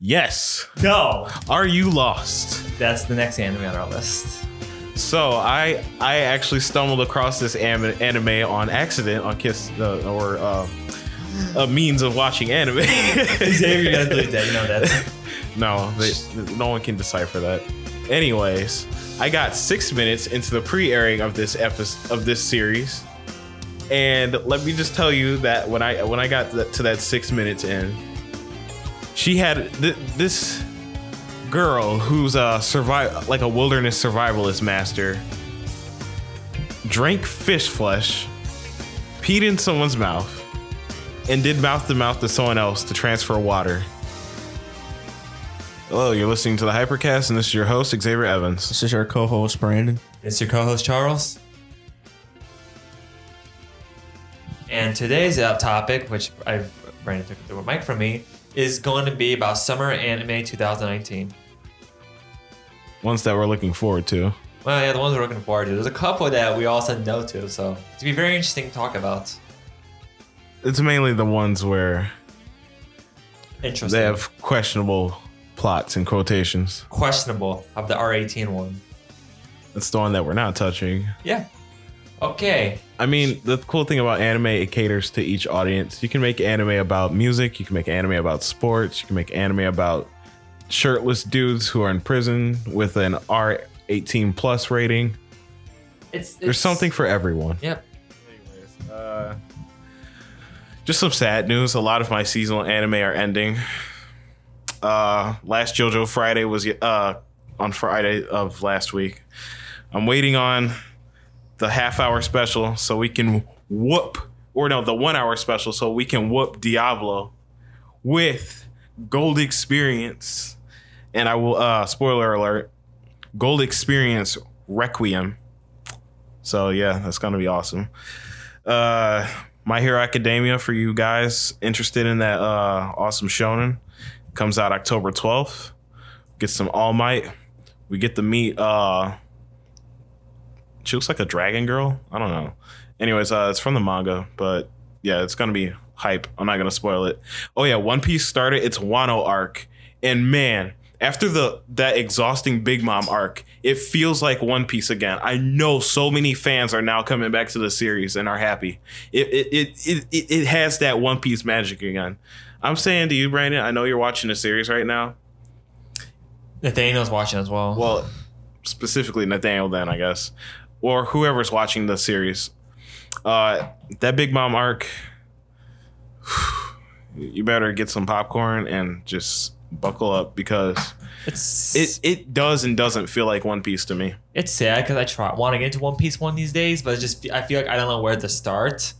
Yes. No, Are you lost? that's the next anime on our list. So I I actually stumbled across this anime, anime on accident on Kiss uh, or uh, a means of watching anime. Xavier, gotta delete that. You know that. no, they, no one can decipher that. Anyways, I got six minutes into the pre-airing of this episode of this series, and let me just tell you that when I when I got to that, to that six minutes in, she had th- this girl who's a survive like a wilderness survivalist master drank fish flesh, peed in someone's mouth, and did mouth to mouth to someone else to transfer water. Hello, you're listening to the Hypercast, and this is your host, Xavier Evans. This is your co-host Brandon. It's your co-host Charles. And today's uh, topic, which I've Brandon took the mic from me, is going to be about summer anime 2019. Ones that we're looking forward to. Well, yeah, the ones we're looking forward to. There's a couple that we all said no to, so it's be very interesting to talk about. It's mainly the ones where Interesting. they have questionable plots and quotations. questionable of the R18 one. That's the one that we're not touching. Yeah. Okay. I mean, the cool thing about anime, it caters to each audience. You can make anime about music, you can make anime about sports, you can make anime about shirtless dudes who are in prison with an R18 plus rating. It's, There's something for everyone. Yep. Anyways, uh, just some sad news. A lot of my seasonal anime are ending. Uh, last JoJo Friday was uh on Friday of last week. I'm waiting on the half hour special so we can whoop, or no, the one hour special so we can whoop Diavolo with Gold Experience. And I will, uh, spoiler alert, Gold Experience Requiem. So yeah, that's gonna be awesome. Uh, My Hero Academia for you guys interested in that uh, awesome shonen comes out October 12th. Get some All Might. We get to meet. Uh, she looks like a dragon girl. I don't know. Anyways, uh, it's from the manga, but yeah, it's gonna be hype. I'm not gonna spoil it. Oh yeah, One Piece started its Wano arc, and man, after the that exhausting Big Mom arc, it feels like One Piece again. I know so many fans are now coming back to the series and are happy. It it it it, it, it has that One Piece magic again. I'm saying to you, Brandon, I know you're watching the series right now. Nathaniel's watching as well. Well, specifically Nathaniel, then I guess, or whoever's watching the series. Uh, that Big Mom arc, you better get some popcorn and just buckle up because it's it it does and doesn't feel like One Piece to me. it's sad because I try want to get into One Piece one of these days, but just I feel like I don't know where to start.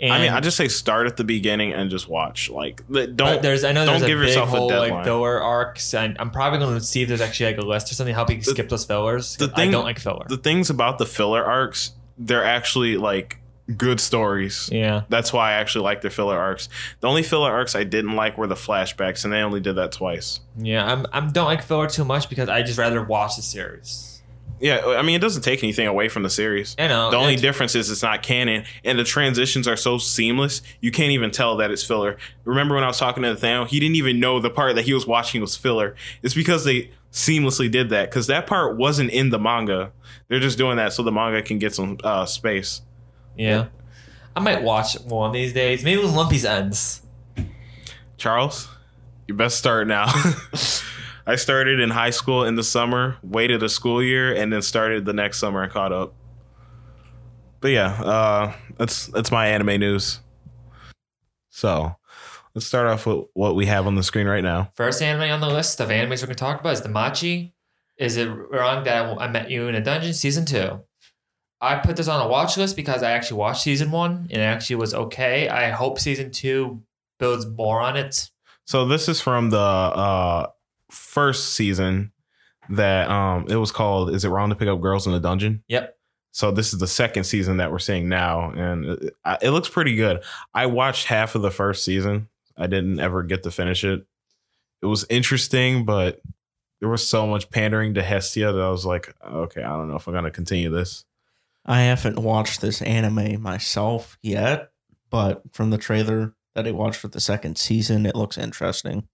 And I mean, I just say start at the beginning and just watch. Like, don't there's I know don't there's give a big yourself a whole deadline. like filler arcs, and I'm probably going to see if there's actually like a list or something help you The- skip those fillers. the thing- I don't like filler. the things about the filler arcs. They're actually like good stories. yeah, That's why I actually like their filler arcs. The only filler arcs I didn't like were the flashbacks, and they only did that twice. yeah. I'm I'm don't like filler too much because I just rather watch the series. Yeah, I mean, it doesn't take anything away from the series. I know The only difference is it's not canon, and the transitions are so seamless you can't even tell that it's filler. Remember when I was talking to Nathaniel? He didn't even know the part that he was watching was filler. It's because they seamlessly did that because that part wasn't in the manga. They're just doing that so the manga can get some uh, space. Yeah. I might watch one of these days. Maybe when One Piece ends. Charles, you best start now. I started in high school in the summer, waited a school year, and then started the next summer and caught up. But yeah, uh, that's that's my anime news. So let's start off with what we have on the screen right now. First anime on the list of animes we're going to talk about is the Machi. Is it wrong that I met you in a dungeon season two? I put this on a watch list because I actually watched season one and it actually was okay. I hope season two builds more on it. So this is from the uh, first season that um, it was called. Is it wrong to pick up girls in the dungeon? Yep. So this is the second season that we're seeing now, and it, it looks pretty good. I watched half of the first season. I didn't ever get to finish it. It was interesting, but there was so much pandering to Hestia that I was like, okay, I don't know if I'm gonna continue this. I haven't watched this anime myself yet, but from the trailer that I watched for the second season, it looks interesting.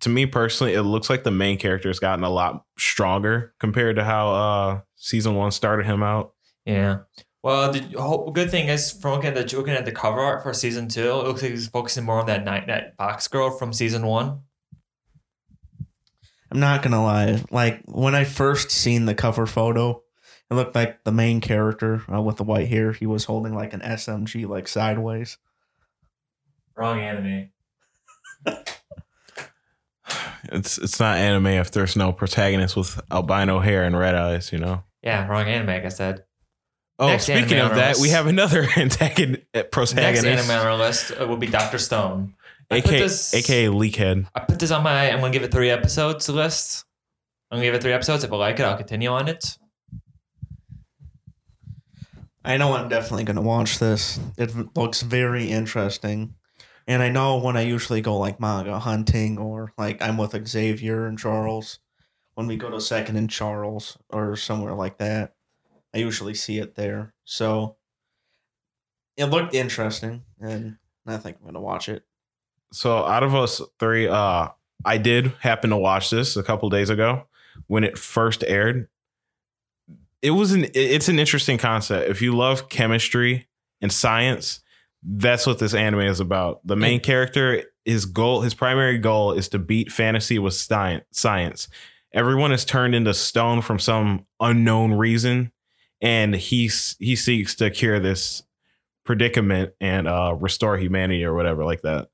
To me personally, it looks like the main character has gotten a lot stronger compared to how uh season one started him out. Yeah. Well, the whole good thing is from looking at the looking at the cover art for season two, it looks like he's focusing more on that night that box girl from season one. I'm not gonna lie. Like when I first seen the cover photo, it looked like the main character uh, with the white hair. He was holding like an SMG, like sideways. Wrong anime. It's it's not anime if there's no protagonist with albino hair and red eyes, you know. Yeah, wrong anime. Like I said. Oh, Next speaking of that, list. we have another antagonist, Next protagonist, anime on our list uh, will be Doctor Stone. I put aka, this- aka Leakhead. I put this on my. I'm gonna give it three episodes list. I'm gonna give it three episodes. If I like it, I'll continue on it. I know I'm definitely gonna watch this. It looks very interesting, and I know when I usually go like manga hunting or like I'm with Xavier and Charles, when we go to Second and Charles or somewhere like that, I usually see it there. So it looked interesting, and I think I'm gonna watch it. So out of us three, uh, I did happen to watch this a couple days ago when it first aired. It was an it's an interesting concept. If you love chemistry and science, that's what this anime is about. The main character, his goal, his primary goal is to beat fantasy with science. Everyone is turned into stone from some unknown reason, and he he seeks to cure this predicament and uh, restore humanity or whatever like that.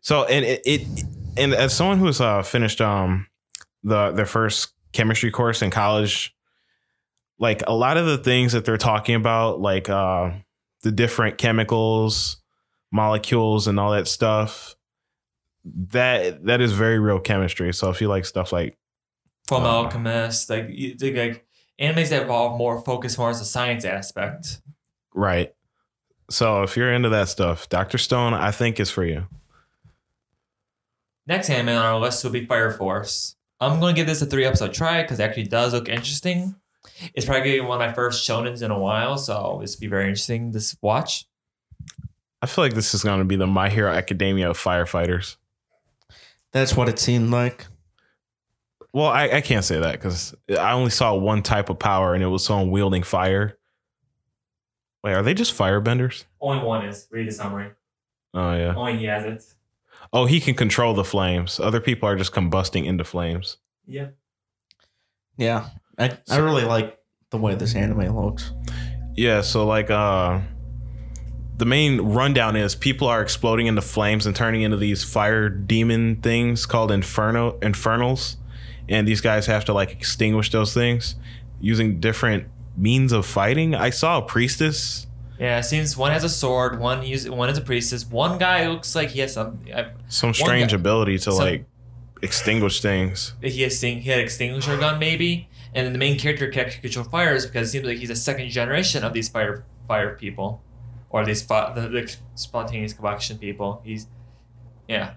So and it, it and as someone who's uh finished um the their first chemistry course in college, like a lot of the things that they're talking about, like uh the different chemicals, molecules, and all that stuff, that that is very real chemistry. So if you like stuff like From Uh, Alchemist, like you think like animes that involve more focus more as the science aspect. right, so if you're into that stuff, Doctor Stone, I think is for you. Next anime on our list will be Fire Force. I'm going to give this a three episode try because it actually does look interesting. It's probably gonna be one of my first shonens in a while, so this will be very interesting to s- watch. I feel like this is going to be the My Hero Academia of firefighters. That's what it seemed like. Well, I, I can't say that because I only saw one type of power and it was someone wielding fire. Wait, are they just firebenders? Only one is. Read the summary. Oh, yeah. Only he has it. Oh, he can control the flames. Other people are just combusting into flames. Yeah. Yeah, I I really like the way this anime looks. Yeah, so like uh the main rundown is people are exploding into flames and turning into these fire demon things called inferno infernals. And these guys have to like extinguish those things using different means of fighting. I saw a priestess. Yeah, it seems one has a sword, one use one is a priestess. One guy looks like he has some. I, Some strange guy- ability to some- like extinguish things. he has sing, he had extinguisher gun maybe, and then the main character can actually control fires because it seems like he's a second generation of these fire fire people, or these fi- the, the spontaneous combustion people. He's yeah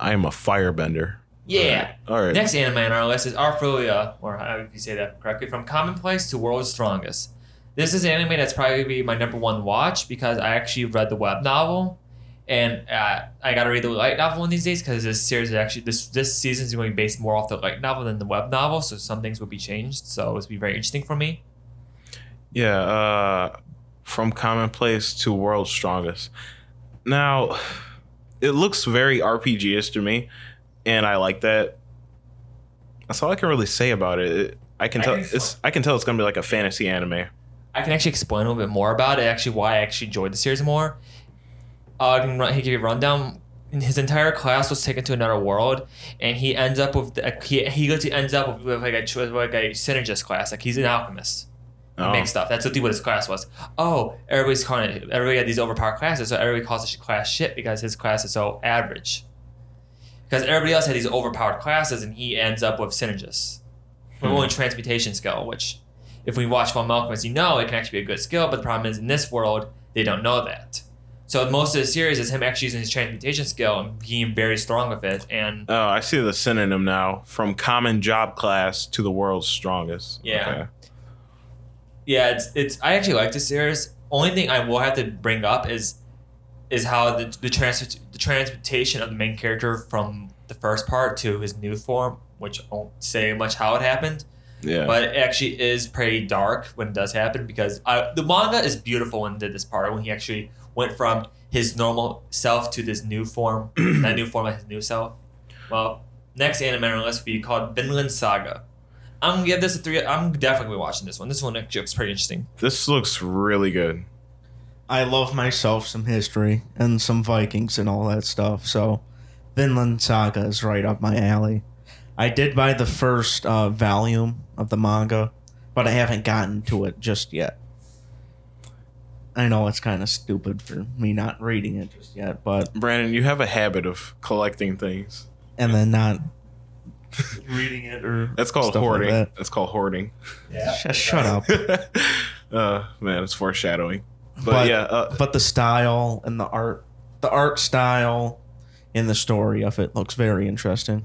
I am a firebender. yeah. All right. Next anime on our list is Arphilia, or how if you say that correctly, from Commonplace to World's Strongest. This is an anime that's probably be my number one watch because I actually read the web novel, and uh, I got to read the light novel one these days because this series is actually this this season is going to be based more off the light novel than the web novel, so some things will be changed. So it's be very interesting for me. Yeah, uh from commonplace to world's strongest. Now, it looks very RPG-ish to me, and I like that. That's all I can really say about it. It- I can I tell so. it's I can tell it's gonna be like a fantasy anime. I can actually explain a little bit more about it. Actually, why I actually enjoyed the series more. Uh, I can run, he give you a rundown. His entire class was taken to another world, and he ends up with the, he he ends up with, with like a with like a synergist class. Like he's an alchemist. He Oh. makes stuff. That's what what his class was. Oh, everybody's calling it. Everybody had these overpowered classes, so everybody calls this class shit because his class is so average. Because everybody else had these overpowered classes, and he ends up with synergists. With Hmm. only transmutation skill, which, if we watch Full as you know it can actually be a good skill. But the problem is, in this world, they don't know that. So most of the series is him actually using his transmutation skill and being very strong with it. And Oh, I see the synonym now. From common job class to the world's strongest. Yeah. Okay. yeah, it's it's. I actually like this series. Only thing I will have to bring up is is how the the trans the transmutation of the main character from the first part to his new form, which won't say much how it happened, Yeah. but it actually is pretty dark when it does happen because I, the manga is beautiful when it did this part when he actually went from his normal self to this new form, that new form of his new self. Well, next anime on our list would be called Vinland Saga. I'm gonna give this a three. I'm definitely gonna be watching this one. This one looks pretty interesting. this looks really good. I love myself some history and some Vikings and all that stuff. So, Vinland Saga is right up my alley. I did buy the first uh, volume of the manga, but I haven't gotten to it just yet. I know it's kind of stupid for me not reading it just yet, but Brandon, you have a habit of collecting things. and then not reading it or That's called stuff like hoarding. that. That's called hoarding. Yeah. Sh- shut up. uh, man, it's foreshadowing. But, But- yeah, uh, but the style and the art, the art style, and the story of it looks very interesting.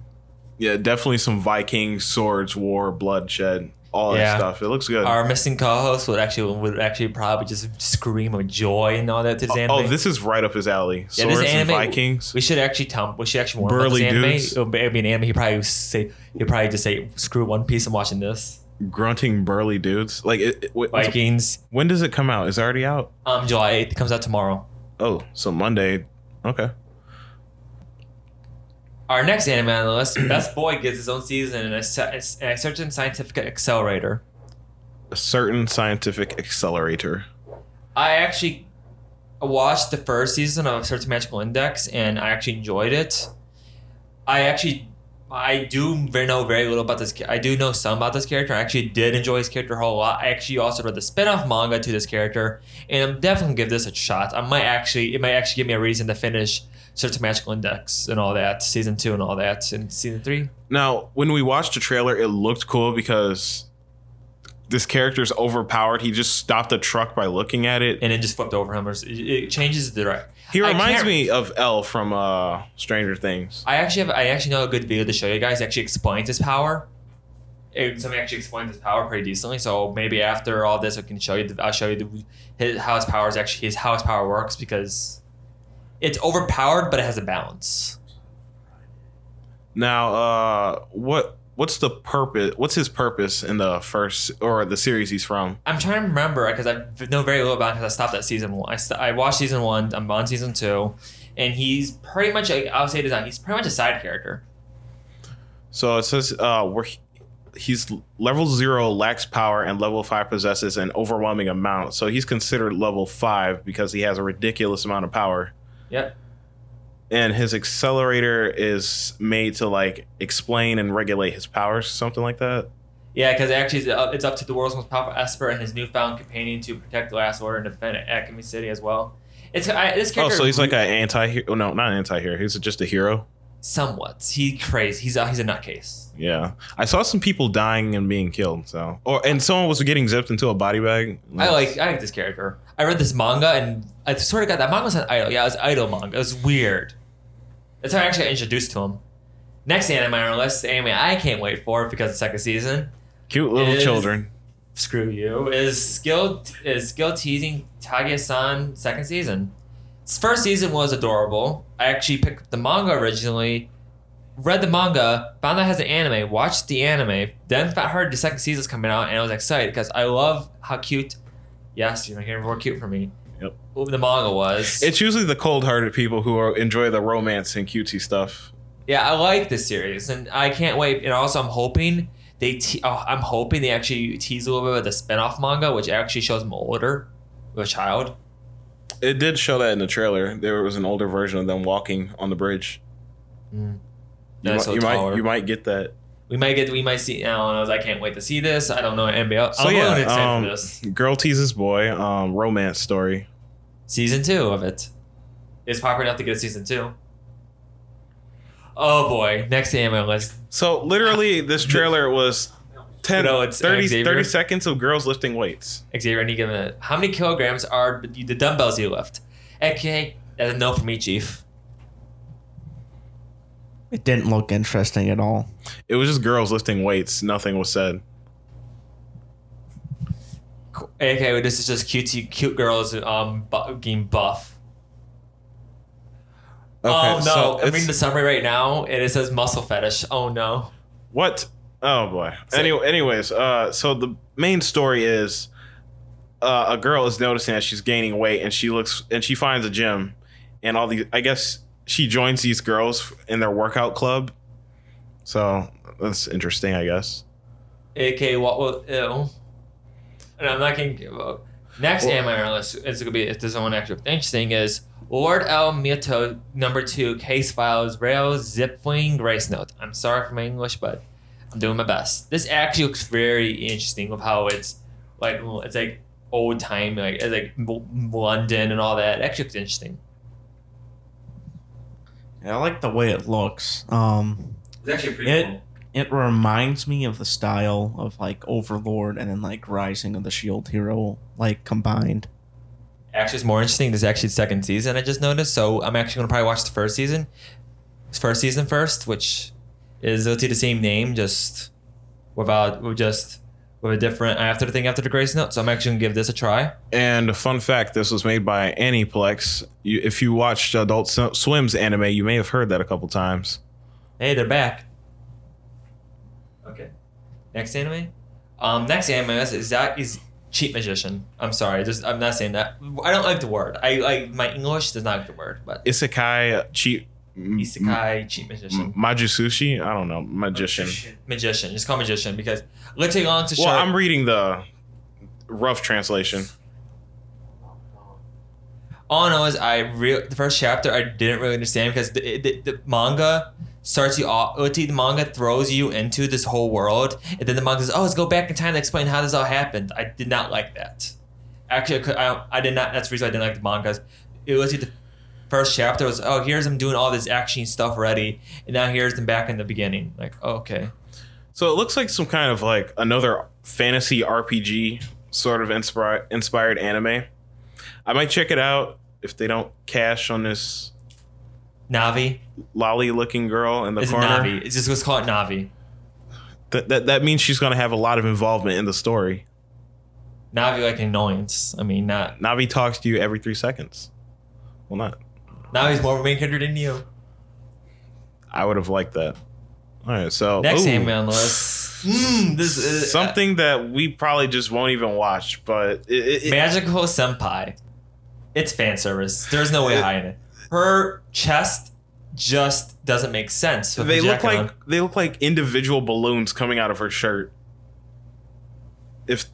yeah, definitely some Viking swords, war, bloodshed, all that stuff. It looks good. Our missing co-host would actually would actually probably just scream of joy and all that to this oh, anime. oh, this is right up his alley. Yeah, Swords this and anime- Vikings. We should actually tell. We should actually warn Burly about this anime. dudes. It would be an anime. He probably say he probably just say screw One Piece. I'm watching this. grunting burly dudes. Like, it, it, wh- Vikings. when does it come out? Is it already out? Um, July 8th. It comes out tomorrow. Oh, so Monday. Okay. Our next anime on the list, Best Boy gets his own season in a, se- in a certain scientific accelerator. A certain scientific accelerator. I actually watched the first season of Certain Magical Index, and I actually enjoyed it. I actually, I do very know very little about this. I do know some about this character. I actually did enjoy his character a whole lot. I actually also read the spin-off manga to this character, and I'm definitely gonna give this a shot. I might actually, it might actually give me a reason to finish Certain Magical Index and all that, season two and all that, and season three. Now, when we watched the trailer, it looked cool because this character's overpowered. He just stopped a truck by looking at it. And it just flipped over him. Or it changes the direct. He reminds me of El from uh, Stranger Things. I actually have I actually know a good video to show you guys. It actually explains his power. It, somebody actually explains his power pretty decently. So maybe after all this, I can show you. The, I'll show you the, his, how his power is actually his how his power works because it's overpowered, but it has a balance. Now, uh, what what's the purpose? What's his purpose in the first or the series he's from? I'm trying to remember because I know very little about because I stopped at season one. I, st- I watched season one. I'm on season two, and he's pretty much like, I'll say this: he's pretty much a side character. So it says uh, where he, he's level zero lacks power and level five possesses an overwhelming amount. So he's considered level five because he has a ridiculous amount of power. Yep. And his accelerator is made to like explain and regulate his powers, something like that. Yeah, because actually it's up, it's up to the world's most powerful Esper and his newfound companion to protect the last order and defend Academy City as well. It's I, this Oh, so he's like an anti-hero? No, not an anti-hero. He's just a hero. Somewhat. He crazy. He's a, he's a nutcase. Yeah, I saw some people dying and being killed. So, or and someone was getting zipped into a body bag. I like I like this character. I read this manga and I sort of got that manga was an idol. Yeah, it was idol manga. It was weird. That's how I actually got introduced to him. Next anime on our list, the anime I can't wait for because the second season. cute little is- children. Screw you. Is skill is skill teasing Takagi-san second season. Its first season was adorable. I actually picked up the manga originally, read the manga, found out it has an anime, watched the anime, then heard the second season's coming out, and I was excited because I love how cute. Yes, you're hearing more cute for me. Yep. The manga was. It's usually the cold-hearted people who are, enjoy the romance and cutesy stuff. Yeah, I like this series, and I can't wait. And also, I'm hoping they. Te- oh, I'm hoping they actually tease a little bit with the spin-off manga, which actually shows them older, with a child. It did show that in the trailer. There was an older version of them walking on the bridge. Mm. You, That's might, so you might you might get that. We might get. We might see. I don't know. I can't wait to see this. I don't know anybody else. So I'm yeah, really excited um, for this girl teases boy, um, romance story. season two of it. It's popular enough to get a season two. Oh boy! Next anime list. So literally, this trailer was 10, No, it's 30, Xavier. 30 seconds of girls lifting weights. Xavier, I need to give it. How many kilograms are the dumbbells you lift? Okay, that's a no for me, Chief. It didn't look interesting at all. It was just girls lifting weights. Nothing was said. Okay, well, this is just cute, cute girls um bu- getting buff. oh no! so I'm reading the summary right now, and it says muscle fetish. Oh no! What? Oh boy. So- Anyway, anyways, uh, so the main story is uh, a girl is noticing that she's gaining weight, and she looks and she finds a gym, and all these. I guess she joins these girls in their workout club. So that's interesting, I guess. AK, what will ew? And I'm not up. Next Well- anime on our list is gonna be if there's one actually interesting is Lord El Mito number two case files Rail Zeppelin grace note. I'm sorry for my English, but I'm doing my best. This actually looks very interesting of how it's like it's like old time like it's like London and all that. It actually looks interesting. Yeah, I like the way it looks. Um, It's actually pretty It- it reminds me of the style of like Overlord and then like Rising of the Shield Hero, like combined. actually it's more interesting. This is actually the second season I just noticed. So I'm actually gonna probably watch the first season. First season first, which is literally the same name, just without with just with a different after the thing after the grace note. So I'm actually gonna give this a try. And a fun fact: this was made by Aniplex. You, if you watched Adult Swim's anime, you may have heard that a couple times. Hey, they're back. Okay. Next anime? Um next anime is that is cheat magician. I'm sorry, just I'm not saying that. I don't like the word. I like my English does not like the word, but Isekai cheat. Mm-hmm. isekai cheat magician. Majutsushi? I don't know. Magician. magician. Just call magician because let's take on to Well. I'm reading the rough translation. All I know is I re- the first chapter I didn't really understand because the, the, the manga starts you off. The manga throws you into this whole world, and then the manga says, "Oh, let's go back in time to explain how this all happened." I did not like that. Actually, I, I, I did not. That's the reason I didn't like the mangas. It was the first chapter was, "Oh, here's them doing all this action stuff already," and now here's them back in the beginning. Like, oh, okay. So it looks like some kind of like another fantasy RPG sort of inspire, inspired anime. I might check it out if they don't cash on this Navi. lolly looking girl in the Is corner. Navi? It's just what's called Navi. That, that that means she's going to have a lot of involvement in the story. Navi like annoyance. I mean, not Navi talks to you every three seconds. Well, not. Navi's more of a main character than you. I would have liked that. All right, so Next ooh, anime on the list. Mm, this is uh, something that we probably just won't even watch, but it, it, it- Magical Senpai. It's fan service. There's no way It- hiding it. Her chest just doesn't make sense. they the look like on. they look like individual balloons coming out of her shirt. If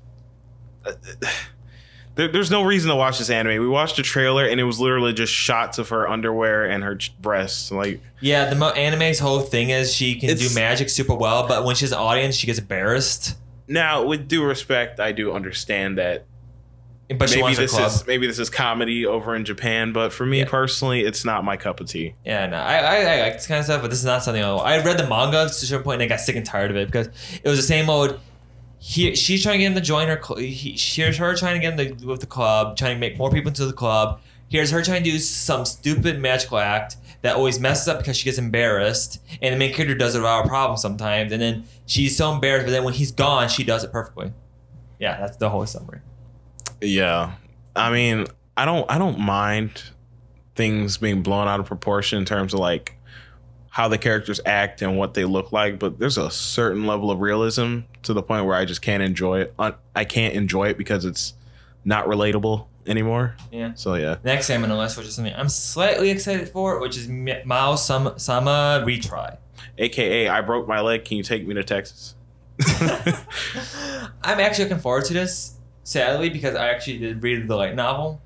uh, uh, there, there's no reason to watch this anime, we watched the trailer and it was literally just shots of her underwear and her breasts. Like yeah. The mo- anime's whole thing is she can do magic super well, but when she's an audience, she gets embarrassed. now, with due respect, I do understand that But maybe this is maybe this is comedy over in Japan, but for me Yeah. personally, it's not my cup of tea. Yeah, no, I, I, I like this kind of stuff, but this is not something I, I read the manga to a certain point and I got sick and tired of it because it was the same old. He, she's trying to get him to join her. He, here's her trying to get him to, with the club, trying to make more people into the club. Here's her trying to do some stupid magical act that always messes up because she gets embarrassed, and the main character does it without a problem sometimes. And then she's so embarrassed, but then when he's gone, she does it perfectly. Yeah, that's the whole summary. Yeah. I mean, I don't I don't mind things being blown out of proportion in terms of like how the characters act and what they look like, but there's a certain level of realism to the point where I just can't enjoy it. I can't enjoy it because it's not relatable anymore. Yeah. So yeah. Next I'm on the list, which is something I'm slightly excited for, which is Mao Sama, Sama Retry. AKA I broke my leg, can you take me to Texas? I'm actually looking forward to this, sadly, because I actually did read the light novel.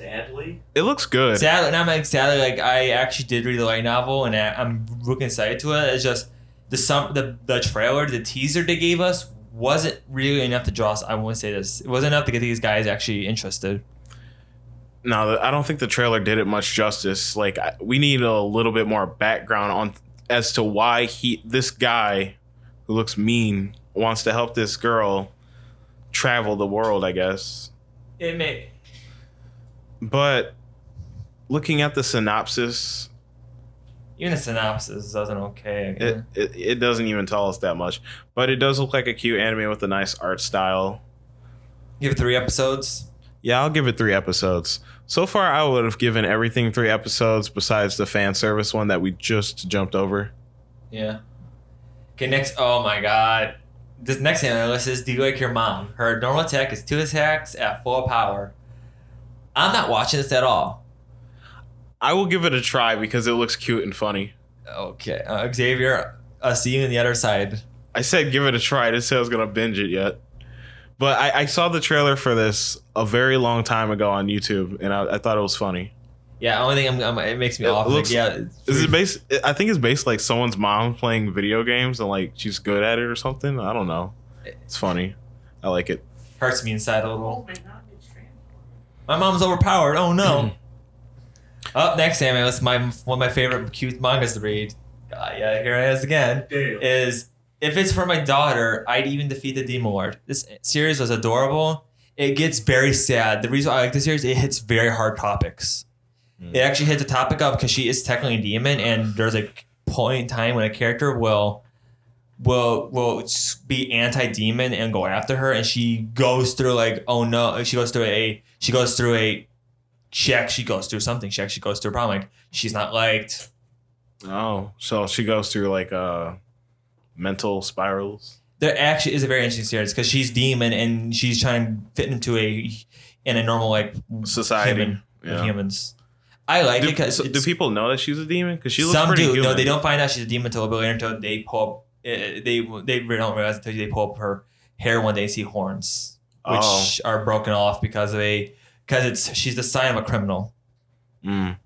Sadly, it looks good. Sadly, not like sadly, like I actually did read the light novel, and I, I'm looking excited to it. It's just the some the the trailer, the teaser they gave us wasn't really enough to draw us. I won't say this. It wasn't enough to get these guys actually interested. No, I don't think the trailer did it much justice. Like I- we need a little bit more background on as to why he this guy who looks mean wants to help this girl travel the world, I guess. It may. But looking at the synopsis, Even the synopsis doesn't okay. it, it it doesn't even tell us that much. But it does look like a cute anime with a nice art style. Give it three episodes. Yeah, I'll give it three episodes. So far, I would have given everything three episodes besides the fan service one that we just jumped over. Yeah. Okay, next. Oh my god. This next thing on the is Do you like your mom? Her normal attack is two attacks at full power. I'm not watching this at all. I will give it a try because it looks cute and funny. Okay, uh, Xavier, I'll see you on the other side. I said give it a try. I didn't say I was gonna binge it yet. But I, I saw the trailer for this a very long time ago on YouTube, and I, I thought it was funny. Yeah, only thing I'm, I'm, it makes me It off. like, looks- yeah, Is it pretty- based? I think it's based like someone's mom playing video games and like she's good at it or something. I don't know. It's funny. I like it. hurts me inside a Oh little. my god, it's transformed. My mom's overpowered. Oh no. Up next, anime. That's my one of my favorite cute mangas to read. Uh, yeah, here it is again. Is if it's for my daughter, I'd even defeat the demon lord. This series was adorable. It gets very sad. The reason I like this series, it hits very hard topics. Mm. It actually hits the topic of because she is technically a demon, and there's a point in time when a character will will will be anti-demon and go after her and she goes through like oh no she goes through a she goes through a check she actually goes through something she actually goes through a problem like she's not liked Oh, so she goes through like uh mental spirals. there actually is a very interesting series because she's demon and she's trying to fit into a in a normal like Society. human, Yeah. humans i like Do, it because so do people know that she's a demon? Because she looks some pretty do human. no they don't find out she's a demon until a bit later until they pull up uh, they they really don't realize until they pull up her hair one day and see horns which Oh. are broken off because of a because it's she's the sign of a criminal Mm.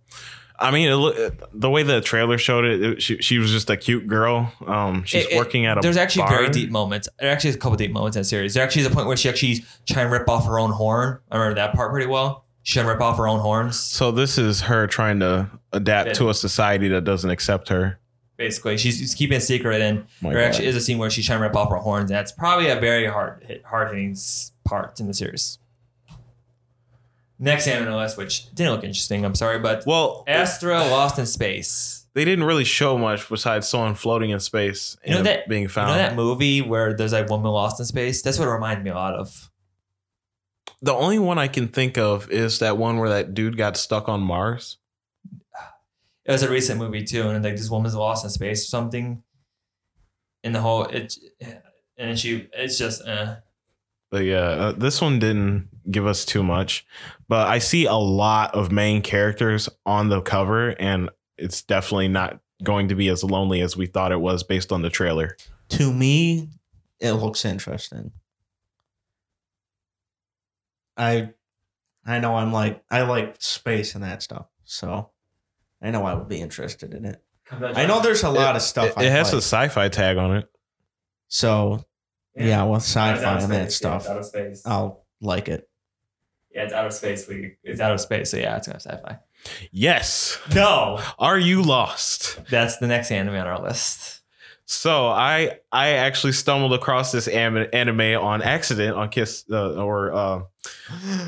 I mean, it, the way the trailer showed it, it she, she was just a cute girl. Um, she's It- it- working at a. there's actually bar. very deep moments there actually is a couple deep moments in the series there actually is a point where she actually trying to rip off her own horn i remember that part pretty well She trying to rip off her own horns So this is her trying to adapt to a society that doesn't accept her. Basically. She's, she's keeping it secret. And My there God. actually is a scene where she's trying to rip off her horns. And that's probably a very hard hit hard hitting part in the series. Next anime list which didn't look interesting i'm sorry but Well, astra lost in space. they didn't really show much besides someone floating in space You know and that- being found. you know that movie where there's like woman lost in space? That's what it reminded me a lot of. The only one I can think of is that one where that dude got stuck on Mars. It was a recent movie too and like this woman's lost in space or something and the whole it and she it's just uh But yeah, uh, this one didn't give us too much. But I see a lot of main characters on the cover, and it's definitely not going to be as lonely as we thought it was based on the trailer. To me, it looks interesting. I I know I'm like I like space and that stuff, so I know I would be interested in it. I know there's a lot of stuff. It, it I has a sci-fi tag on it. so yeah, with sci-fi It's out of and that space, yeah, stuff, it's out of space. I'll like it. Yeah, it's out of space. We it's out of space, so yeah, it's gonna sci-fi. Yes. No, Are you lost? that's the next anime on our list. So I I actually stumbled across this anime, anime on accident on Kiss uh, or uh,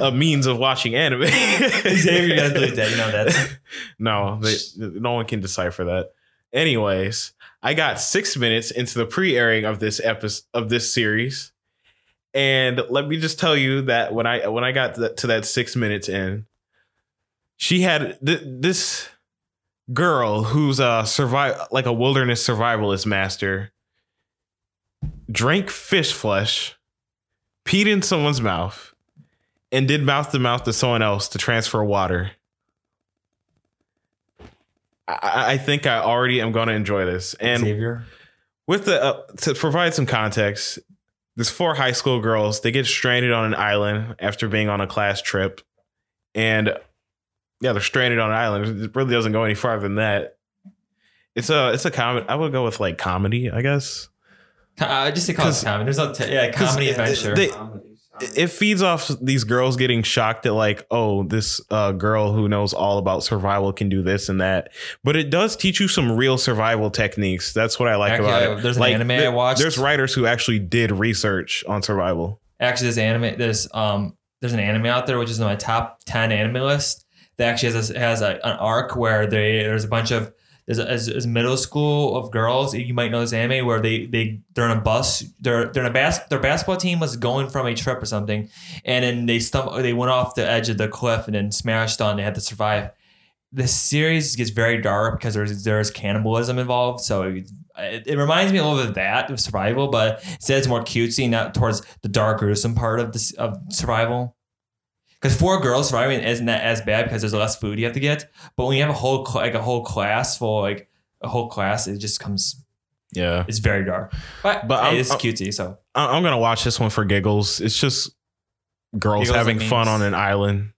a means of watching anime. Xavier, you gotta delete that. You know that. no, they, no one can decipher that. Anyways, I got six minutes into the pre-airing of this episode of this series, and let me just tell you that when I when I got to that, to that six minutes in, she had th- this girl who's a survive like a wilderness survivalist master drank fish flesh, peed in someone's mouth, and did mouth to mouth to someone else to transfer water. I, I think I already am going to enjoy this. And Xavier. with the uh, to provide some context, there's four high school girls. They get stranded on an island after being on a class trip, and yeah, they're stranded on an island. It really doesn't go any farther than that. It's a it's a comedy. I would go with like comedy, I guess. Uh, just to call it 'Cause- comedy. There's no t- yeah comedy adventure. they- it feeds off these girls getting shocked that like oh this uh, girl who knows all about survival can do this and that but it does teach you some real survival techniques that's what i like Actually, about it there's an like, anime I watched. there's writers who actually did research on survival actually, there's anime. There's um there's an anime out there which is in my top ten anime list that actually has a, has a, an arc where they there's a bunch of As, as middle school of girls. You might know this anime where they they they're on a bus. They're they're in a bas- Their basketball team was going from a trip or something, and then they stump. They went off the edge of the cliff and then smashed on. They had to survive. The series gets very dark because there's there's cannibalism involved. So it, it reminds me a little bit of that of survival, but instead it's more cutesy, not towards the dark gruesome part of this of survival. Because four girls surviving isn't that as bad because there's less food you have to get. But when you have a whole cl- like a whole class full like a whole class, it just comes. Yeah. It's very dark, but, But I'm- it's cutesy. So I- I'm gonna watch this one for giggles. It's just girls Giggles having fun on an island,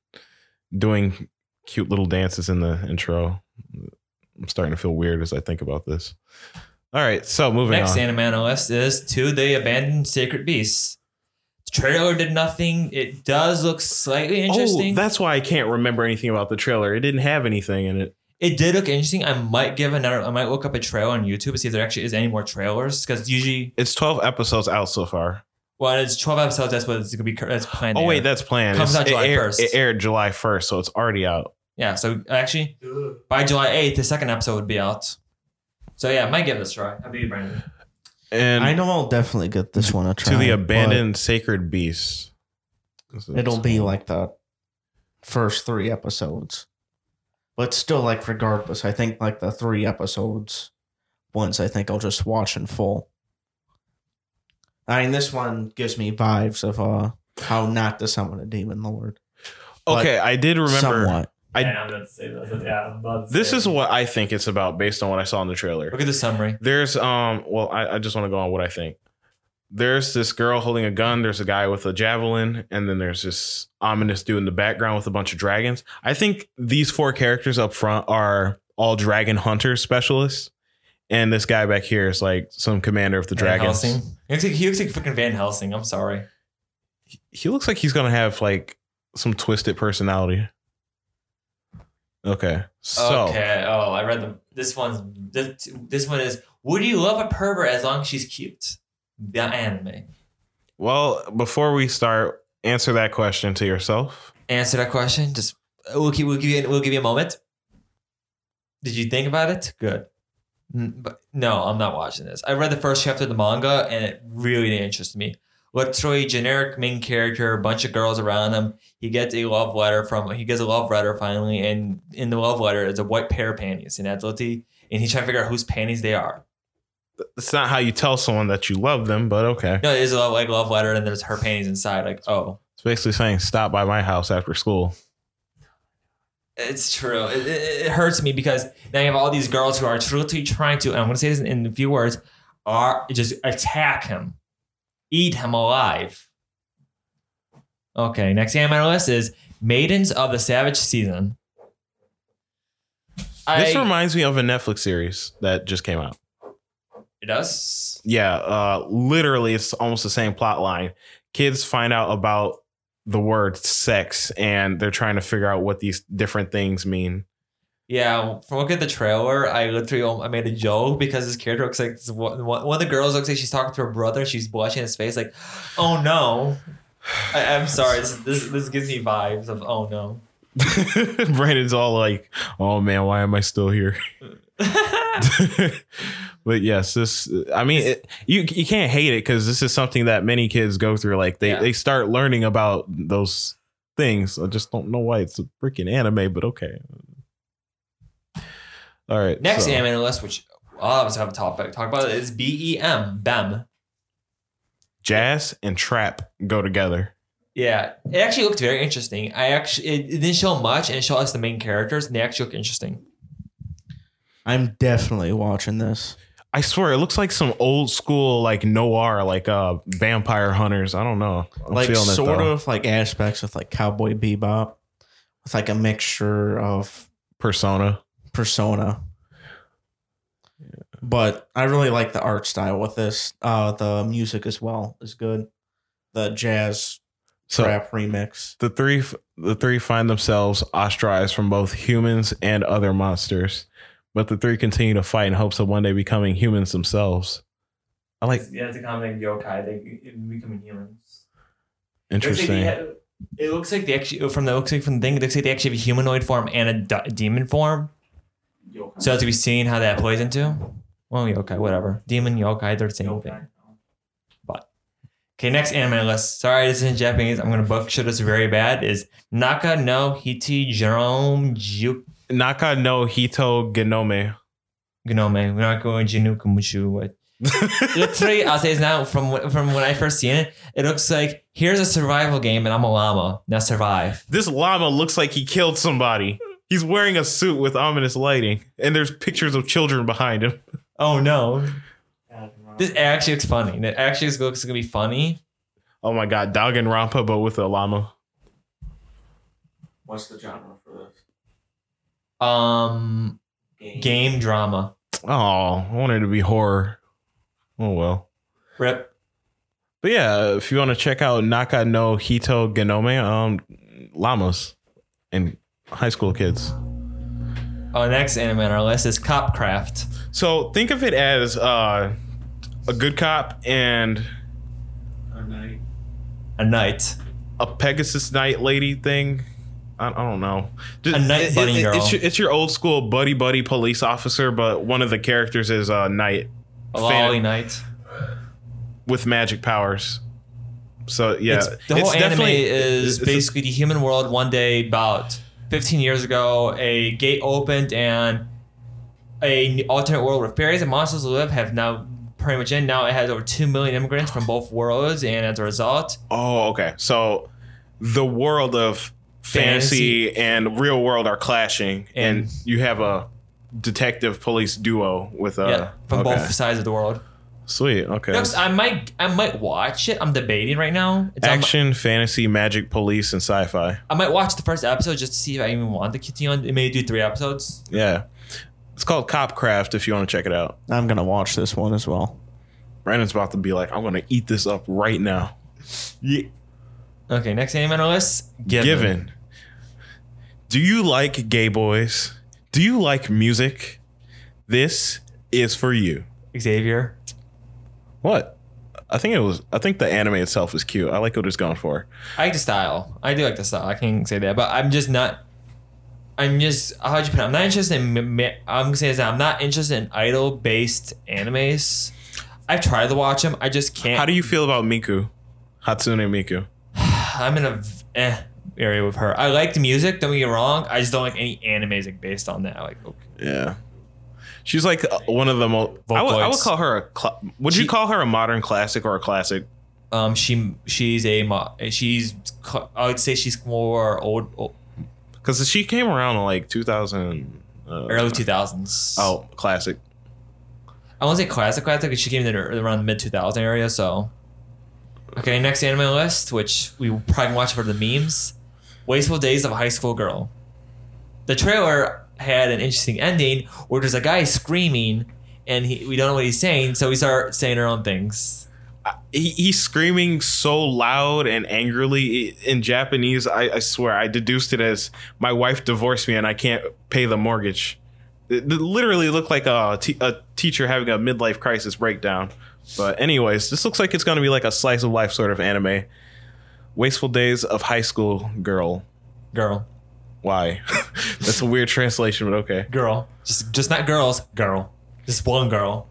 doing cute little dances in the intro. I'm starting to feel weird as I think about this. All right, so moving next on. anime on the list is To the Abandoned Sacred Beasts. The trailer did nothing. It does look slightly oh, interesting. Oh, that's why I can't remember anything about the trailer. It didn't have anything in it. It did look interesting. I might give another. I might look up a trailer on YouTube and see if there actually is any more trailers. Because usually, It's 12 episodes out so far. well, it's twelve episodes. That's what it's gonna be. That's planned. Oh wait, that's planned. Comes It's- out July it, aired, 1st. it aired July 1st, so it's already out. yeah. So actually, by July eighth, the second episode would be out. So yeah, I might give this a try. How about you, Brandon? And I know I'll definitely get this one a try. to the abandoned sacred beasts. It'll be like the first three episodes, but still, like regardless, I think like the three episodes ones. I think I'll just watch in full. I mean, this one gives me vibes of uh how not to summon a demon lord. okay. I did remember. somewhat. I- yeah, I'm about to say this. Yeah, I'm about to This say is it. what I think it's about based on what I saw in the trailer. Look at the summary. There's um well I, I just want to go on what I think. There's this girl holding a gun, there's a guy with a javelin, and then there's this ominous dude in the background with a bunch of dragons. I think these four characters up front are all dragon hunter specialists. And this guy back here is like some commander of the Van dragons. Helsing. He looks like he looks like freaking Van Helsing. I'm sorry. He looks like he's gonna have like some twisted personality. Okay. So okay. Oh, I read the. This one's this, this one is. Would you love a pervert as long as she's cute? The anime. well, before we start, answer that question to yourself. Answer that question. Just we'll give we'll give you we'll give you a moment. Did you think about it? Good. But no, I'm not watching this. I read the first chapter of the manga and it really didn't interest me. Literally a generic main character, a bunch of girls around him. He gets a love letter from he gets a love letter finally, and in the love letter is a white pair of panties in Adlity, and he's trying to figure out whose panties they are. It's not how you tell someone that you love them, but okay. No, it is a love, like love letter, and there's her panties inside. Like, oh, It's basically saying stop by my house after school. It's true. It, it, it hurts me because now you have all these girls who are truly trying to, and I'm going to say this in, in a few words, are just attack him, eat him alive. Okay, next game on our list is Maidens of the Savage Season. This I, reminds me of a Netflix series that just came out. it does. Yeah, uh, literally, it's almost the same plot line. Kids find out about the word sex, and they're trying to figure out what these different things mean. Yeah, from looking at the trailer, I literally I made a joke because this character looks like this one, one one of the girls looks like she's talking to her brother. She's blushing his face, like, "Oh no." I, I'm sorry. This, this this gives me vibes of "Oh no." Brandon's all like, "Oh man, why am I still here?" but yes, this. I mean, it, you you can't hate it because this is something that many kids go through. Like they Yeah. they start learning about those things. I just don't know why it's a freaking anime, but okay. All right. Next so- anime on the list, which all of us have a topic talk about, is BEM BEM. jazz and trap go together. Yeah, it actually looked very interesting. I actually it, it didn't show much, and it showed us the main characters, and they actually look interesting. I'm definitely watching this. I swear, it looks like some old school like noir, like uh vampire hunters. I don't know. I'm like feeling it, sort though. of like aspects of like Cowboy Bebop, with like a mixture of persona. Persona. But I really like the art style with this. Uh, the music as well is good. The jazz So rap remix. the three the three find themselves ostracized from both humans and other monsters, but the three continue to fight in hopes of one day becoming humans themselves. I like yeah, it's a common yokai. They becoming humans. interesting. It looks like they actually from the looks like from the thing. It looks like they actually have a humanoid form and a d- demon form. So as we seen how that plays into. Well, yokai, whatever. Demon, yokai, they're the same thing. But okay, next anime list. Sorry, this is in Japanese. I'm gonna butcher this very bad. Is Naka no Hiti Jerome Ju Naka no Hito Genome. Gnome Naka Jinu Kumushu. What? Literally, I'll say this now. From from when I first seen it, it looks like here's a survival game, and I'm a llama. Now survive. This llama looks like he killed somebody. He's wearing a suit with ominous lighting, and there's pictures of children behind him. Oh no, this actually looks funny. It actually looks gonna be funny. Oh my god, Danganronpa, but with a llama. What's the genre for this? Um, game drama. Oh, I wanted it to be horror. Oh well. Rip. But yeah, if you want to check out Naka no Hito Genome, um, llamas and high school kids. Our next anime on our list is Cop Craft. So think of it as uh, a good cop and A night. A knight. a Pegasus Knight lady thing. I, I don't know. Just- A knight bunny girl. It's your, it's your old school buddy buddy police officer, but one of the characters is a knight A lolly knight. with magic powers. So yeah, It's, the whole it's anime is it's a- basically the human world. One day, about 15 years ago, a gate opened and a alternate world where fairies and monsters live have now pretty much in. Now it has over 2 million immigrants from both worlds, and as a result, Oh, okay. So the world of fantasy, and real world are clashing, and, And- you have a detective police duo with a yeah, from okay. both sides of the world. Sweet. Okay. Yes, I might, I might watch it. I'm debating right now. It's on- Action, fantasy, magic, police, and sci-fi. I might watch the first episode just to see if I even want to continue on. It may do three episodes. Yeah. It's called Copcraft if you want to check it out. I'm gonna watch this one as well. Brandon's about to be like, I'm gonna eat this up right now. Yeah. Okay, next anime on our list. Given. Given. Do you like gay boys? Do you like music? This is for you. Xavier. What? I think it was. I think the anime itself is cute. I like what it's going for. I like the style. I do like the style. I can't say that, but I'm just not. I'm just how'd you put it? I'm not interested in. I'm gonna say this. now, I'm not interested in idol based animes. I've tried to watch them. I just can't. How do you feel about Miku? Hatsune Miku. I'm in a eh area with her. I like the music. Don't get me wrong. I just don't like any animes like based on that. Like okay. Yeah. She's like uh, one of the most. I would, I would call her a. Cl- would you call her a modern classic or a classic? um, she she's a mo- she's I would say she's more old, old Because she came around in like 2000. Uh, early 2000s. Oh, classic. I won't say classic classic because she came in around the mid 2000 area. So, okay, next anime list, which we will probably watch for the memes. Wasteful Days of a High School Girl. The trailer had an interesting ending where there's a guy screaming and he, we don't know what he's saying, so we start saying our own things. He, he's screaming so loud and angrily in Japanese. I, I swear, I deduced it as my wife divorced me and I can't pay the mortgage. It, it literally looked like a, a teacher having a midlife crisis breakdown. But anyways, this looks like it's going to be like a slice of life sort of anime. Wasteful Days of High School Girl. Girl, Why? That's a weird translation, but okay. girl, just just not girls, girl, just one girl.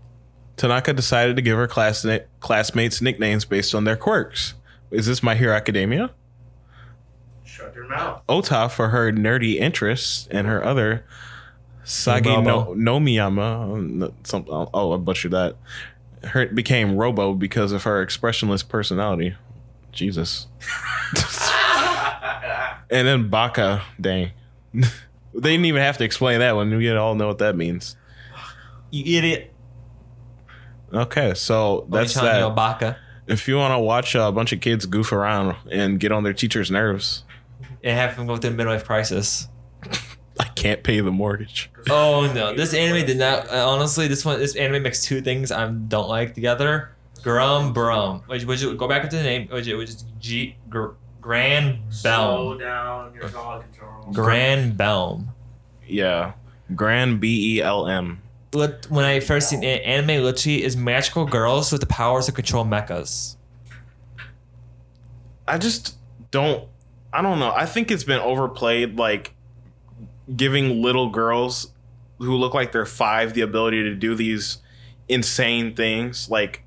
Tanaka decided to give her class classmates nicknames based on their quirks. Is this My Hero Academia? Shut your mouth. Ota for her nerdy interests, and her other Sagi no, Robo. Nomiyama. uh, Some, oh, I butchered that. Her became Robo because of her expressionless personality. Jesus. and then Baka, dang. they didn't even have to explain that one. We all know what that means. You idiot. Okay, so that's that. If you want to watch a bunch of kids goof around and get on their teacher's nerves, And have them go through midlife crisis. I can't pay the mortgage. Oh no, this anime did not. Uh, honestly, this one, this anime makes two things I don't like together. Grum Brum. Which, which go back into the name. Which, which is G gr, Grand Belm. down your dog control. Grand Belm. Yeah, Grand B E L M. Lit- When I first seen it, anime literally is magical girls with the powers to control mechas. I just don't. I don't know. I think it's been overplayed, like giving little girls who look like they're five the ability to do these insane things like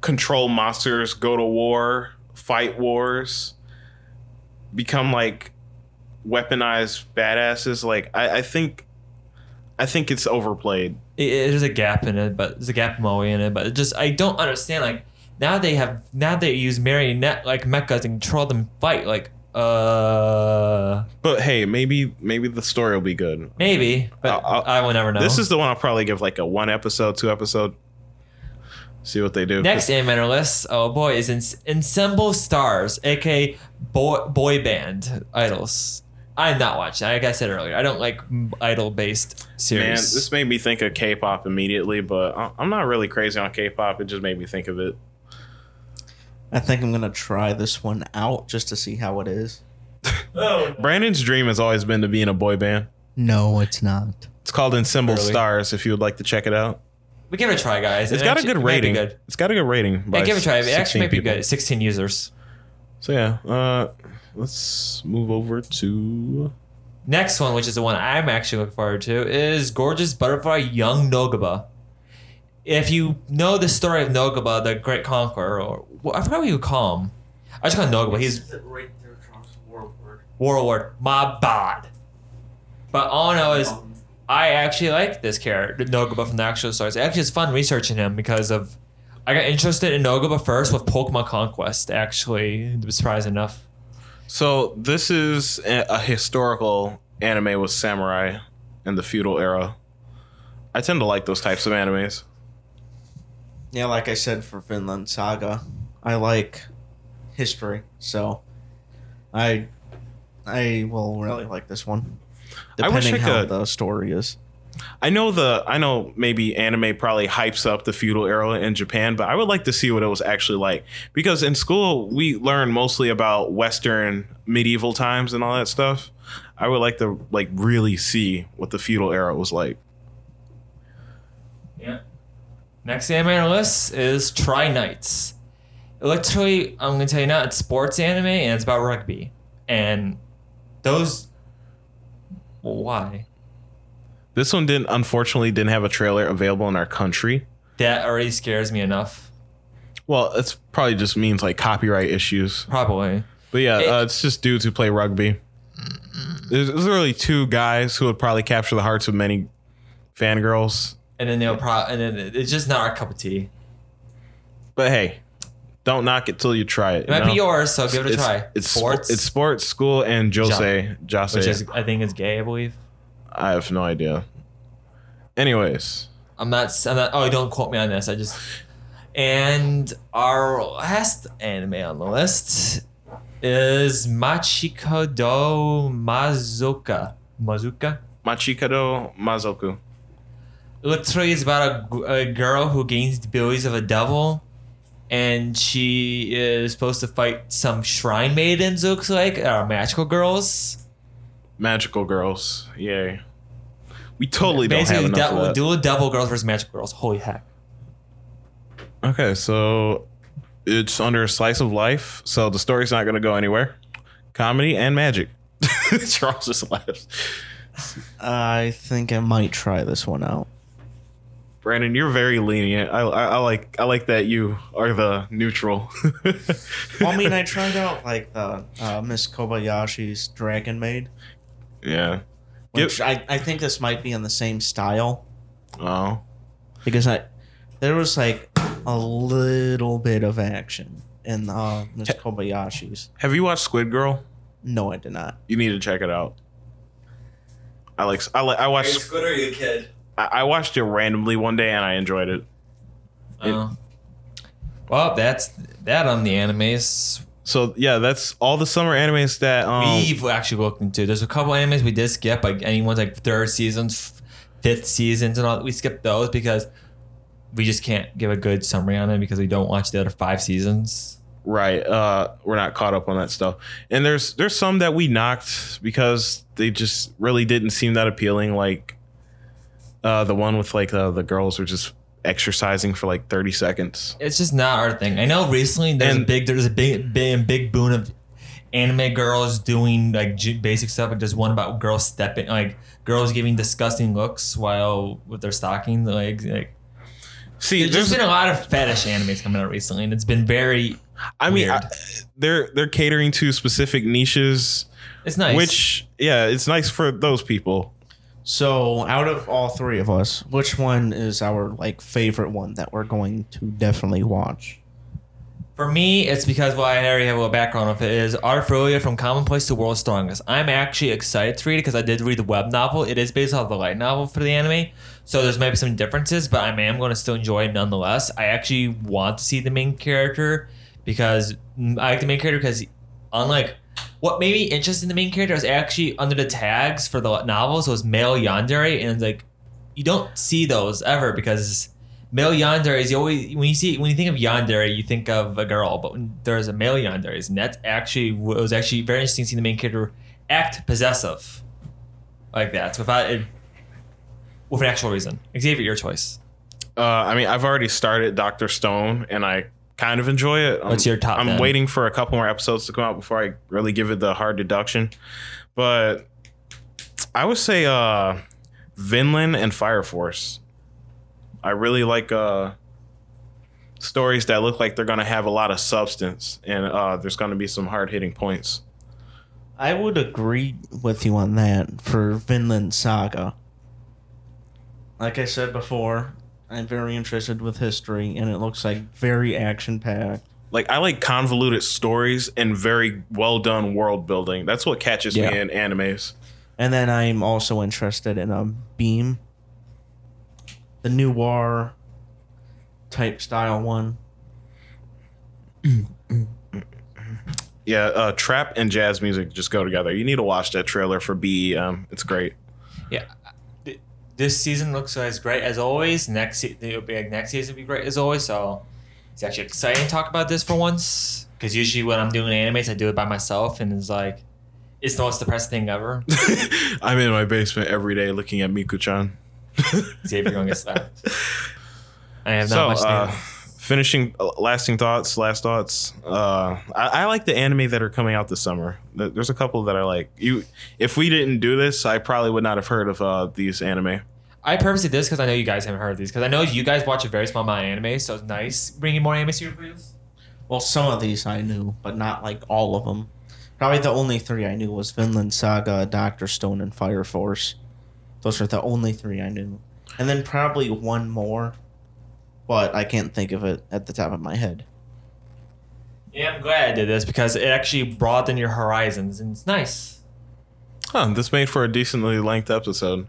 control monsters, go to war, fight wars, become like weaponized badasses. Like I, I think I think it's overplayed. it, there's a gap in it, but there's a gap Moe in it. But it just I don't understand. Like now they have now they use marionette like mechas and control them fight. Like uh But hey, maybe maybe the story will be good. maybe, but I'll- I'll- I will never know. This is the one I'll probably give like a one episode, two episode. See what they do. Next anime on our list, oh boy, is Ens- Ensemble Stars, aka boy boy band idols. I'm not watching. Like I said earlier, I don't like idol based series. Man, series. this made me think of K-pop immediately, but I- I'm not really crazy on K-pop. It just made me think of it. I think I'm gonna try this one out just to see how it is. oh, Brandon's dream has always been to be in a boy band. No, it's not. It's called Ensemble Really? Stars. If you would like to check it out, we give it a try, guys. it's It got a good it rating. Good. It's got a good rating. By Yeah, give it a try. It actually might be people. good. 16 users. So yeah, uh, let's move over to Next one, which is the one I'm actually looking forward to, is Gorgeous Butterfly Young Nogaba. If you know the story of Nogaba, the Great Conqueror, or well, I forgot what you call him. I just call him Nogaba. He's right there Warlord. Warlord. My bad. But all I know is I actually like this character, Nogaba from the actual stories. Actually, it's fun researching him because of I got interested in Nogaba first with Pokemon Conquest. Actually, surprising enough. So this is a, a historical anime with samurai in the feudal era. I tend to like those types of animes. Yeah, like I said for Vinland Saga, I like history, so I I will really like this one. I wish I how could- the story is. I know the I know maybe anime probably hypes up the feudal era in Japan, but I would like to see what it was actually like because in school we learn mostly about Western medieval times and all that stuff. I would like to like really see what the feudal era was like. Yeah. Next anime on our list is Try Knights. Literally, I'm gonna tell you now, it's sports anime and it's about rugby. And those, well, why? This one didn't unfortunately didn't have a trailer available in our country. That already scares me enough. Well, it's probably just means like copyright issues. Probably. But yeah, It- uh, it's just dudes who play rugby. There's, there's really two guys who would probably capture the hearts of many fangirls. And then they'll pro, and then it's just not our cup of tea. But hey, don't knock it till you try it. It might be yours, so give it a it's, try. It's sports. It's sports, school, and Jose. Jose. which is I think is gay, I believe. I have no idea. Anyways, I'm not. I'm not. Oh, don't quote me on this. I just. And our last anime on the list is Machiko do Mazuka. Mazuka. Machikado Mazoku. Literally, it's about a, a girl who gains the abilities of a devil, and she is supposed to fight some shrine maidens. Looks like are magical girls. Magical girls. Yay. We totally don't have enough de- of that. dual devil girls versus magical girls. Holy heck! Okay, so it's under a slice of life, so the story's not going to go anywhere. Comedy and magic. Charles just laughs. I think I might try this one out. Brandon, you're very lenient. I, I, I like I like that you are the neutral. Well, I mean, I tried out like the uh, Miss Kobayashi's Dragon Maid, yeah. which I, I think this might be in the same style Oh, because I there was like a little bit of action in uh, Miss Kobayashi's. have you watched Squid Girl? No, I did not. You need to check it out. I like I like I watched good are you, kid? I I watched it randomly one day and I enjoyed it. Oh. well, that's that on the animes. So yeah, that's all the summer animes that um We've actually looked into. There's a couple animes we did skip, like anyone's like third seasons, fifth seasons, and all. We skipped those because we just can't give a good summary on it because we don't watch the other five seasons. right uh we're not caught up on that stuff. And there's there's some that we knocked because they just really didn't seem that appealing like uh the one with like uh, the girls were just exercising for like 30 seconds. It's just not our thing. I know recently there's a big there's a big big big boon of anime girls doing like j- basic stuff. Like there's one about girls stepping, like girls giving disgusting looks while with their stockings Like, like See, there's there's, been a lot of fetish animes coming out recently, and it's been very. I mean. I, they're they're catering to specific niches, It's nice. which yeah, it's nice for those people. So, out of all three of us, which one is our like favorite one that we're going to definitely watch? For me, it's because well, I already have a background of it. Is Arifureta from Commonplace to World's Strongest. I'm actually excited to read it because I did read the web novel. It is based off the light novel for the anime, so there's maybe some differences, but I am going to still enjoy it nonetheless. I actually want to see the main character because I like the main character because unlike what made me interested in the main character is actually under the tags for the novels was male yandere, and like you don't see those ever because male yandere is you always when you see when you think of yandere you think of a girl but when there's a male yandere and that's actually it was actually very interesting seeing the main character act possessive like that so without it with an actual reason. Xavier your choice. Uh, I mean, I've already started Doctor Stone, and I kind of enjoy it. I'm, What's your top I'm then? waiting for a couple more episodes to come out before I really give it the hard deduction. But I would say uh, Vinland and Fire Force. I really like uh, stories that look like they're going to have a lot of substance, and uh, there's going to be some hard hitting points. I would agree with you on that for Vinland Saga. Like I said before, I'm very interested with history, and it looks like very action packed. Like I like convoluted stories and very well done world building. That's what catches Yeah. me in animes. And then I'm also interested in a BEM, the noir type style one. Yeah, uh, trap and jazz music just go together. You need to watch that trailer for BEM. It's great. yeah Th- this season looks as great as always next se- it'll be like next season will be great as always so it's actually exciting to talk about this for once because usually when I'm doing animes I do it by myself and it's like it's the most depressing thing ever I'm in my basement every day looking at Miku-chan. Xavier gonna get slapped. I have not So, much to uh, finishing, uh, lasting thoughts, last thoughts. Uh, I, I like the anime that are coming out this summer. There's a couple that I like. You, if we didn't do this, I probably would not have heard of uh, these anime. I purposely did this because I know you guys haven't heard of these because I know you guys watch a very small amount of anime, so it's nice bringing more anime to your videos. Well, some of these I knew, but not like all of them. Probably the only three I knew was Vinland Saga, Doctor Stone, and Fire Force. Those are the only three I knew. And then probably one more, but I can't think of it at the top of my head. Yeah, I'm glad I did this because it actually broadened your horizons and it's nice. Huh, this made for a decently length episode.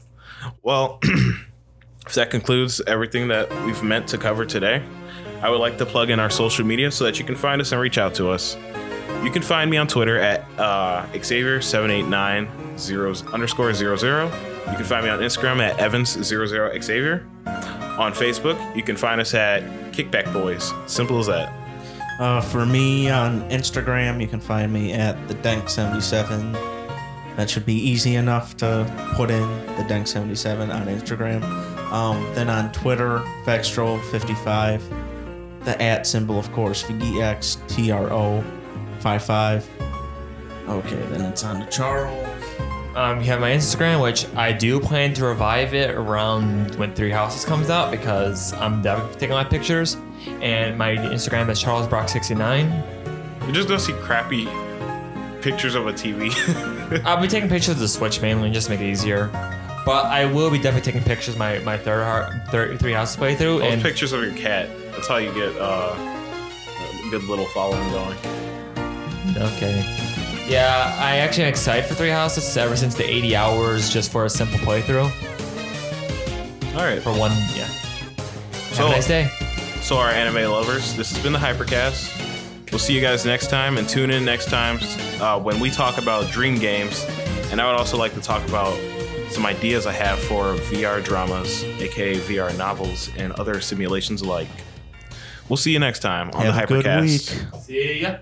Well, if that concludes everything that we've meant to cover today, I would like to plug in our social media so that you can find us and reach out to us. You can find me on Twitter at uh, Xavier789 underscore 00. You can find me on Instagram at Evans00Xavier. On Facebook, you can find us at Kickback Boys. Simple as that. Uh, for me on Instagram, you can find me at the Dank77. That should be easy enough to put in the Dank77 on Instagram. Um, then on Twitter, Vextro55. The at symbol, of course, VEXTRO55. Okay, then it's on to Charles. Um, you have my Instagram, which I do plan to revive it around when Three Houses comes out because I'm definitely taking my pictures. And my Instagram is charlesbrock69. You're just gonna see crappy pictures of a TV. I'll be taking pictures of the Switch mainly just to make it easier. But I will be definitely taking pictures of my, my third, heart, third Three Houses playthrough. Post and pictures of your cat. That's how you get uh, a good little following going. Okay. Yeah, I actually am excited for Three Houses ever since the 80 hours just for a simple playthrough. All right. For one, yeah. So- Have a nice day. So, our anime lovers, this has been the Hypercast. We'll see you guys next time, and tune in next time uh, when we talk about dream games. And I would also like to talk about some ideas I have for VR dramas, aka VR novels, and other simulations alike. We'll see you next time on Have the a good Hypercast. week. See ya.